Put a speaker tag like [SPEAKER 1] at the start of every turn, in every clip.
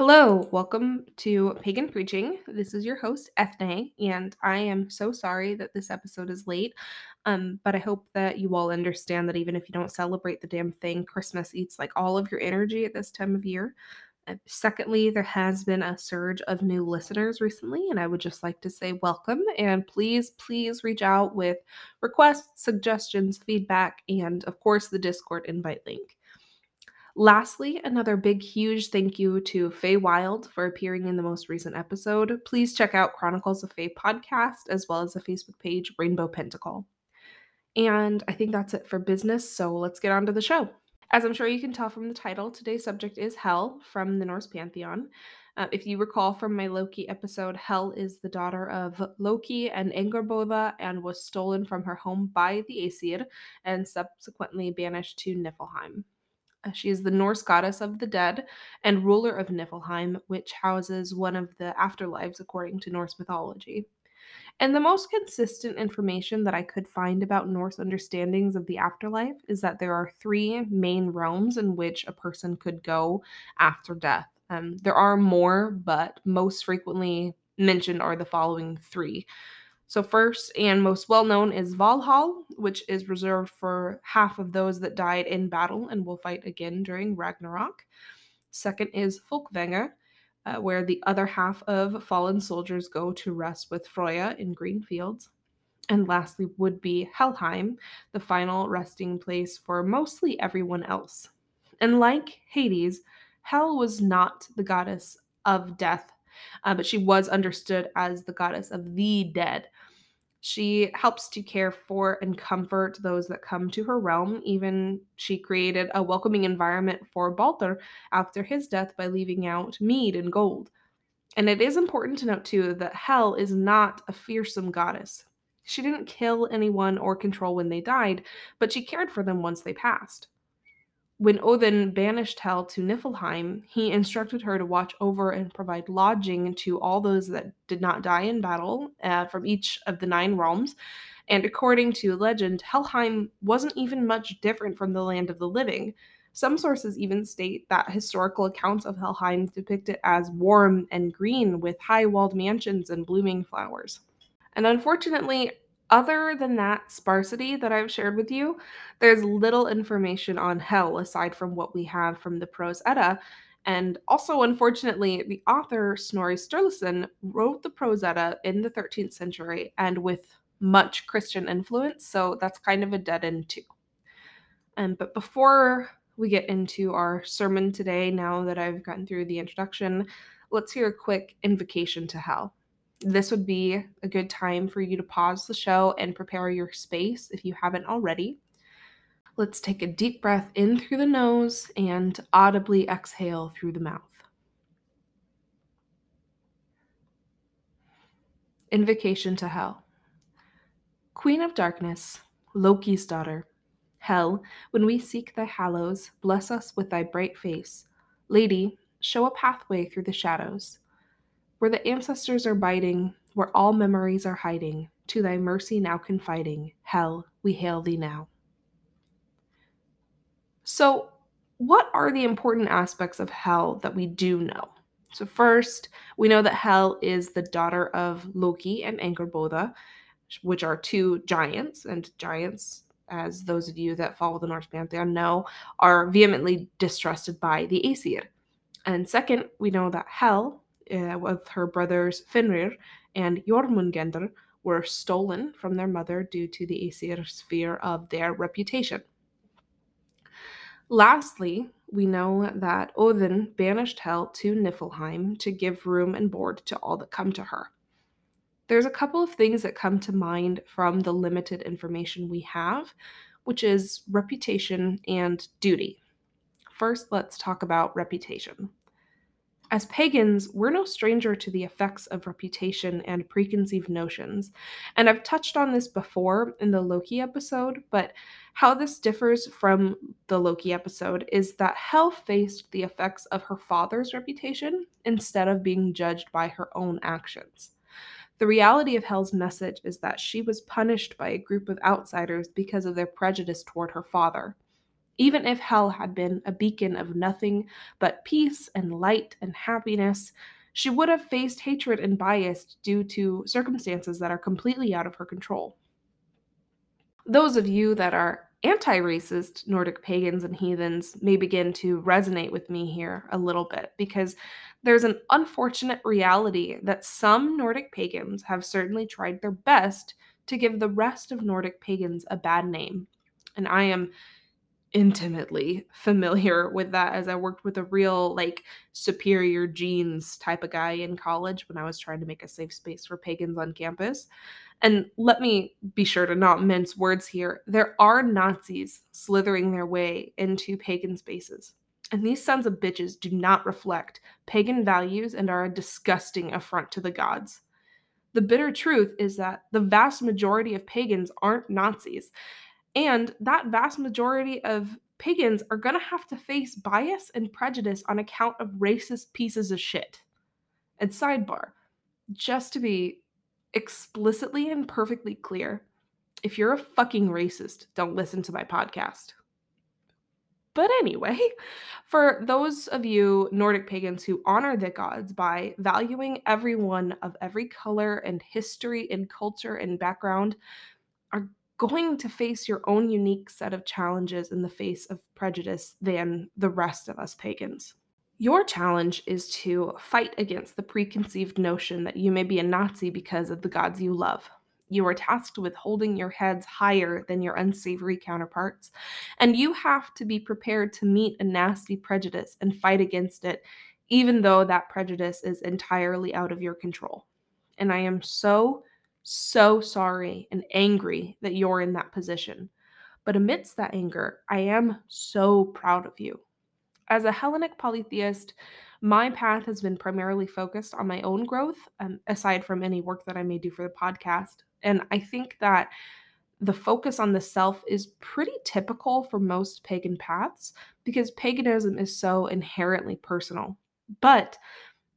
[SPEAKER 1] Hello, welcome to Pagan Preaching. This is your host, Ethne, and I am so sorry that this episode is late. Um, but I hope that you all understand that even if you don't celebrate the damn thing, Christmas eats like all of your energy at this time of year. Uh, secondly, there has been a surge of new listeners recently, and I would just like to say welcome and please, please reach out with requests, suggestions, feedback, and of course, the Discord invite link. Lastly, another big, huge thank you to Faye Wild for appearing in the most recent episode. Please check out Chronicles of Faye podcast as well as the Facebook page Rainbow Pentacle. And I think that's it for business, so let's get on to the show. As I'm sure you can tell from the title, today's subject is Hel from the Norse pantheon. Uh, if you recall from my Loki episode, Hel is the daughter of Loki and Angrboda and was stolen from her home by the Aesir and subsequently banished to Niflheim. Uh, she is the Norse goddess of the dead and ruler of Niflheim, which houses one of the afterlives according to Norse mythology. And the most consistent information that I could find about Norse understandings of the afterlife is that there are three main realms in which a person could go after death. Um, there are more, but most frequently mentioned are the following three. So, first and most well known is Valhall, which is reserved for half of those that died in battle and will fight again during Ragnarok. Second is Folkvangr, uh, where the other half of fallen soldiers go to rest with Freya in green fields. And lastly, would be Helheim, the final resting place for mostly everyone else. And like Hades, Hel was not the goddess of death, uh, but she was understood as the goddess of the dead. She helps to care for and comfort those that come to her realm. Even she created a welcoming environment for Balder after his death by leaving out mead and gold. And it is important to note too that Hel is not a fearsome goddess. She didn't kill anyone or control when they died, but she cared for them once they passed. When Odin banished Hel to Niflheim, he instructed her to watch over and provide lodging to all those that did not die in battle uh, from each of the nine realms. And according to legend, Helheim wasn't even much different from the land of the living. Some sources even state that historical accounts of Helheim depict it as warm and green with high walled mansions and blooming flowers. And unfortunately, other than that sparsity that I've shared with you, there's little information on Hel aside from what we have from the Prose Edda. And also, unfortunately, the author Snorri Sturluson wrote the Prose Edda in the 13th century and with much Christian influence, so that's kind of a dead end too. And but before we get into our sermon today, now that I've gotten through the introduction, let's hear a quick invocation to Hel this would be a good time for you to pause the show and prepare your space if you haven't already. Let's take a deep breath in through the nose and audibly exhale through the mouth. Invocation to Hel. Queen of darkness, Loki's daughter, Hel, when we seek thy hallows, bless us with thy bright face. Lady, show a pathway through the shadows. Where the ancestors are biding, where all memories are hiding, to thy mercy now confiding, Hel, we hail thee now. So, what are the important aspects of Hel that we do know? So, first, we know that Hel is the daughter of Loki and Angrboda, which are two giants, and giants, as those of you that follow the Norse pantheon know, are vehemently distrusted by the Aesir. And second, we know that Hel uh, with her brothers Fenrir and Jormungandr were stolen from their mother due to the Aesir's fear of their reputation. Lastly, we know that Odin banished Hel to Niflheim to give room and board to all that come to her. There's a couple of things that come to mind from the limited information we have, which is reputation and duty. First, let's talk about reputation. As pagans, we're no stranger to the effects of reputation and preconceived notions. And I've touched on this before in the Loki episode, but how this differs from the Loki episode is that Hel faced the effects of her father's reputation instead of being judged by her own actions. The reality of Hel's message is that she was punished by a group of outsiders because of their prejudice toward her father. Even if Hel had been a beacon of nothing but peace and light and happiness, she would have faced hatred and bias due to circumstances that are completely out of her control. Those of you that are anti racist Nordic pagans and heathens may begin to resonate with me here a little bit because there's an unfortunate reality that some Nordic pagans have certainly tried their best to give the rest of Nordic pagans a bad name. And I am intimately familiar with that as I worked with a real like superior genes type of guy in college when I was trying to make a safe space for pagans on campus. And let me be sure to not mince words here. There are Nazis slithering their way into pagan spaces. And these sons of bitches do not reflect pagan values and are a disgusting affront to the gods. The bitter truth is that the vast majority of pagans aren't Nazis. And that vast majority of pagans are going to have to face bias and prejudice on account of racist pieces of shit. And sidebar, just to be explicitly and perfectly clear, if you're a fucking racist, don't listen to my podcast. But anyway, for those of you Nordic pagans who honor the gods by valuing everyone of every color and history and culture and background, are going to face your own unique set of challenges in the face of prejudice than the rest of us pagans. Your challenge is to fight against the preconceived notion that you may be a Nazi because of the gods you love. You are tasked with holding your heads higher than your unsavory counterparts, and you have to be prepared to meet a nasty prejudice and fight against it, even though that prejudice is entirely out of your control. And I am so so sorry and angry that you're in that position. But amidst that anger, I am so proud of you. As a Hellenic polytheist, my path has been primarily focused on my own growth, um, aside from any work that I may do for the podcast. And I think that the focus on the self is pretty typical for most pagan paths because paganism is so inherently personal. But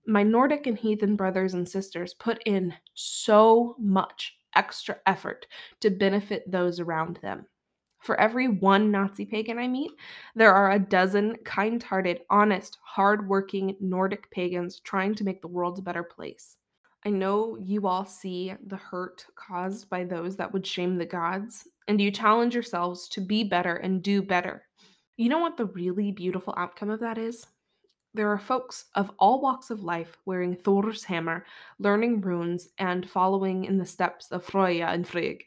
[SPEAKER 1] my Nordic and heathen brothers and sisters put in so much extra effort to benefit those around them. For every one Nazi pagan I meet, there are a dozen kind hearted, honest, hard-working Nordic pagans trying to make the world a better place. I know you all see the hurt caused by those that would shame the gods, and you challenge yourselves to be better and do better. You know what the really beautiful outcome of that is? There are folks of all walks of life wearing Thor's hammer, learning runes, and following in the steps of Freya and Frigg.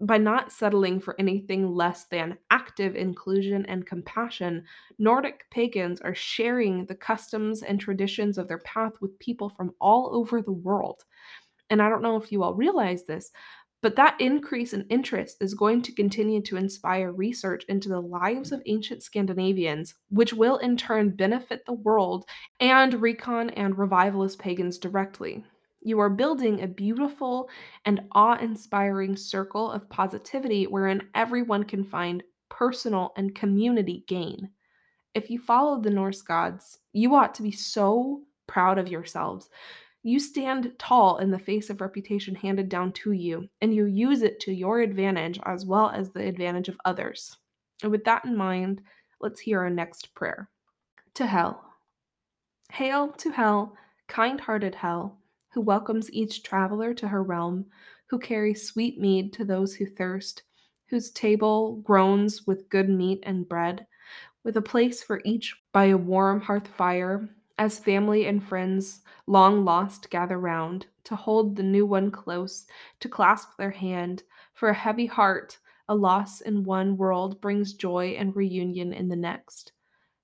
[SPEAKER 1] By not settling for anything less than active inclusion and compassion, Nordic pagans are sharing the customs and traditions of their path with people from all over the world. And I don't know if you all realize this, but that increase in interest is going to continue to inspire research into the lives of ancient Scandinavians, which will in turn benefit the world and recon and revivalist pagans directly. You are building a beautiful and awe inspiring circle of positivity wherein everyone can find personal and community gain. If you follow the Norse gods, you ought to be so proud of yourselves you stand tall in the face of reputation handed down to you, and you use it to your advantage as well as the advantage of others. And with that in mind, let's hear our next prayer. To Hel. Hail to Hel, kind hearted Hel, who welcomes each traveler to her realm, who carries sweet mead to those who thirst, whose table groans with good meat and bread, with a place for each by a warm hearth fire, as family and friends long lost gather round to hold the new one close, to clasp their hand, for a heavy heart, a loss in one world brings joy and reunion in the next.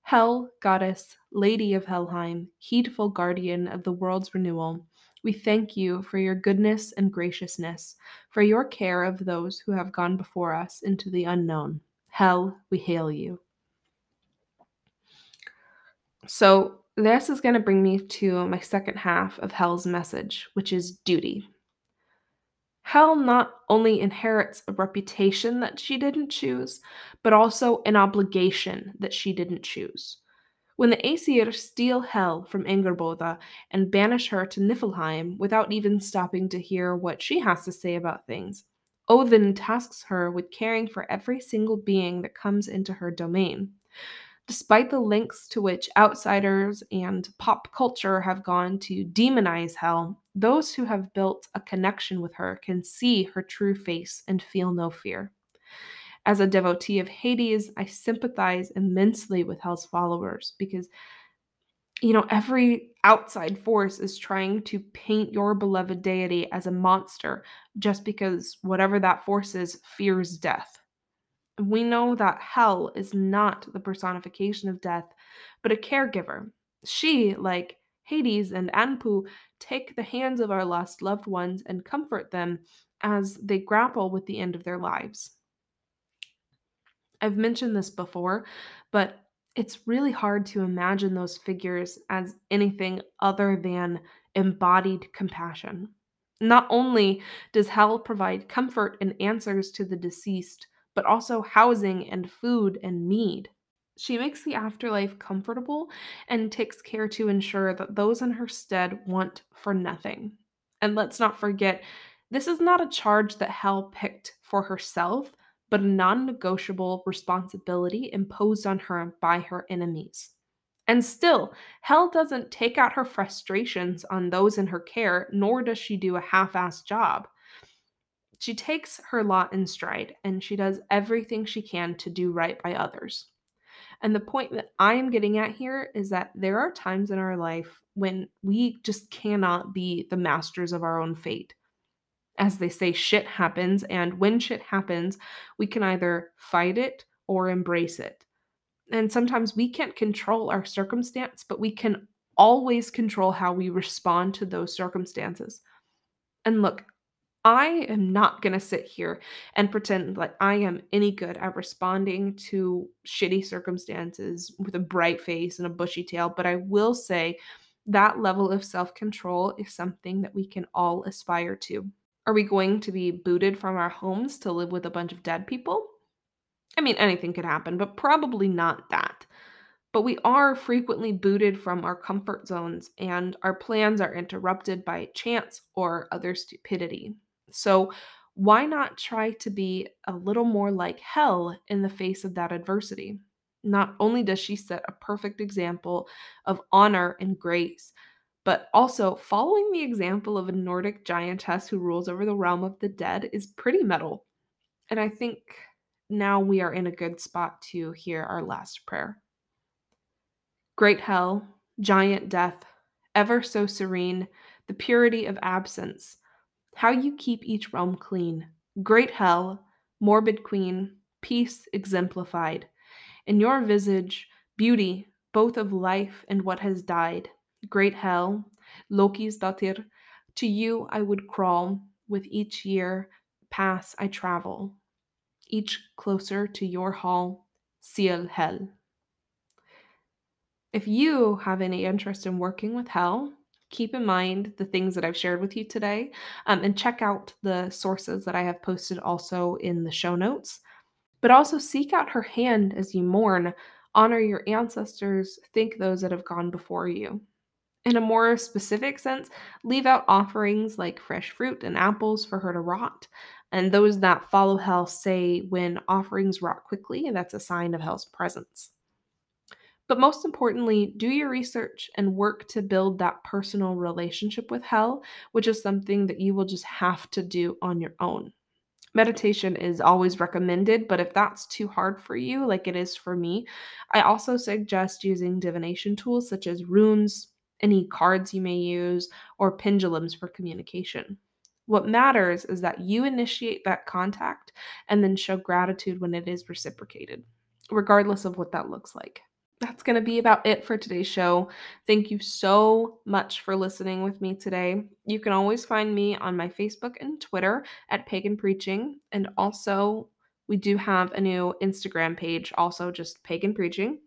[SPEAKER 1] Hel, goddess, lady of Helheim, heedful guardian of the world's renewal, we thank you for your goodness and graciousness, for your care of those who have gone before us into the unknown. Hel, we hail you. So, this is going to bring me to my second half of Hel's message, which is duty. Hel not only inherits a reputation that she didn't choose, but also an obligation that she didn't choose. When the Aesir steal Hel from Angrboda and banish her to Niflheim without even stopping to hear what she has to say about things, Odin tasks her with caring for every single being that comes into her domain. Despite the lengths to which outsiders and pop culture have gone to demonize Hel, those who have built a connection with her can see her true face and feel no fear. As a devotee of Hades, I sympathize immensely with Hel's followers because, you know, every outside force is trying to paint your beloved deity as a monster just because whatever that force is fears death we know that Hel is not the personification of death, but a caregiver. She, like Hades and Anpu, take the hands of our lost loved ones and comfort them as they grapple with the end of their lives. I've mentioned this before, but it's really hard to imagine those figures as anything other than embodied compassion. Not only does Hel provide comfort and answers to the deceased, but also housing and food and mead. She makes the afterlife comfortable and takes care to ensure that those in her stead want for nothing. And let's not forget, this is not a charge that Hel picked for herself, but a non negotiable responsibility imposed on her by her enemies. And still, Hel doesn't take out her frustrations on those in her care, nor does she do a half assed job. She takes her lot in stride and she does everything she can to do right by others. And the point that I'm getting at here is that there are times in our life when we just cannot be the masters of our own fate. As they say, shit happens, and when shit happens, we can either fight it or embrace it. And sometimes we can't control our circumstance, but we can always control how we respond to those circumstances. And look, I am not going to sit here and pretend like I am any good at responding to shitty circumstances with a bright face and a bushy tail, but I will say that level of self control is something that we can all aspire to. Are we going to be booted from our homes to live with a bunch of dead people? I mean, anything could happen, but probably not that. But we are frequently booted from our comfort zones, and our plans are interrupted by chance or other stupidity. So, why not try to be a little more like Hel in the face of that adversity? Not only does she set a perfect example of honor and grace, but also following the example of a Nordic giantess who rules over the realm of the dead is pretty metal. And I think now we are in a good spot to hear our last prayer. Great Hel, giant death, ever so serene, the purity of absence, how you keep each realm clean. Great Hel, morbid queen, peace exemplified. In your visage, beauty, both of life and what has died. Great Hel, Loki's datir, to you I would crawl, with each year pass I travel, each closer to your hall, Ciel Hel. If you have any interest in working with Hel, keep in mind the things that I've shared with you today um, and check out the sources that I have posted also in the show notes. But also seek out her hand as you mourn, honor your ancestors, thank those that have gone before you. In a more specific sense, leave out offerings like fresh fruit and apples for her to rot. And those that follow Hel say when offerings rot quickly, that's a sign of Hel's presence. But most importantly, do your research and work to build that personal relationship with Hel, which is something that you will just have to do on your own. Meditation is always recommended, but if that's too hard for you, like it is for me, I also suggest using divination tools such as runes, any cards you may use, or pendulums for communication. What matters is that you initiate that contact and then show gratitude when it is reciprocated, regardless of what that looks like that's going to be about it for today's show. Thank you so much for listening with me today. You can always find me on my Facebook and Twitter at Pagan Preaching. And also, we do have a new Instagram page, also just Pagan Preaching.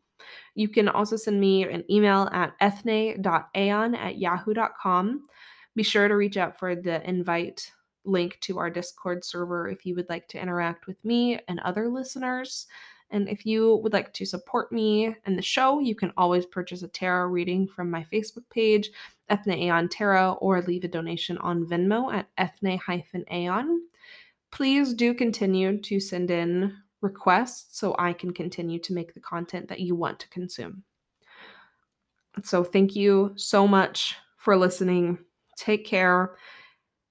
[SPEAKER 1] You can also send me an email at ethne.ean at yahoo.com. Be sure to reach out for the invite link to our Discord server if you would like to interact with me and other listeners. And if you would like to support me and the show, you can always purchase a tarot reading from my Facebook page, Ethne Ean Tarot, or leave a donation on Venmo at Ethne Ean. please do continue to send in requests so I can continue to make the content that you want to consume. So, thank you so much for listening. Take care.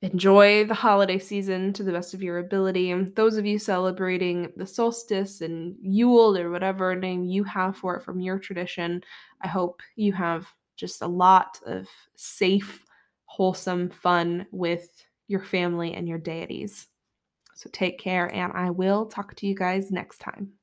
[SPEAKER 1] Enjoy the holiday season to the best of your ability. Those of you celebrating the solstice and Yule or whatever name you have for it from your tradition, I hope you have just a lot of safe, wholesome fun with your family and your deities. So take care, and I will talk to you guys next time.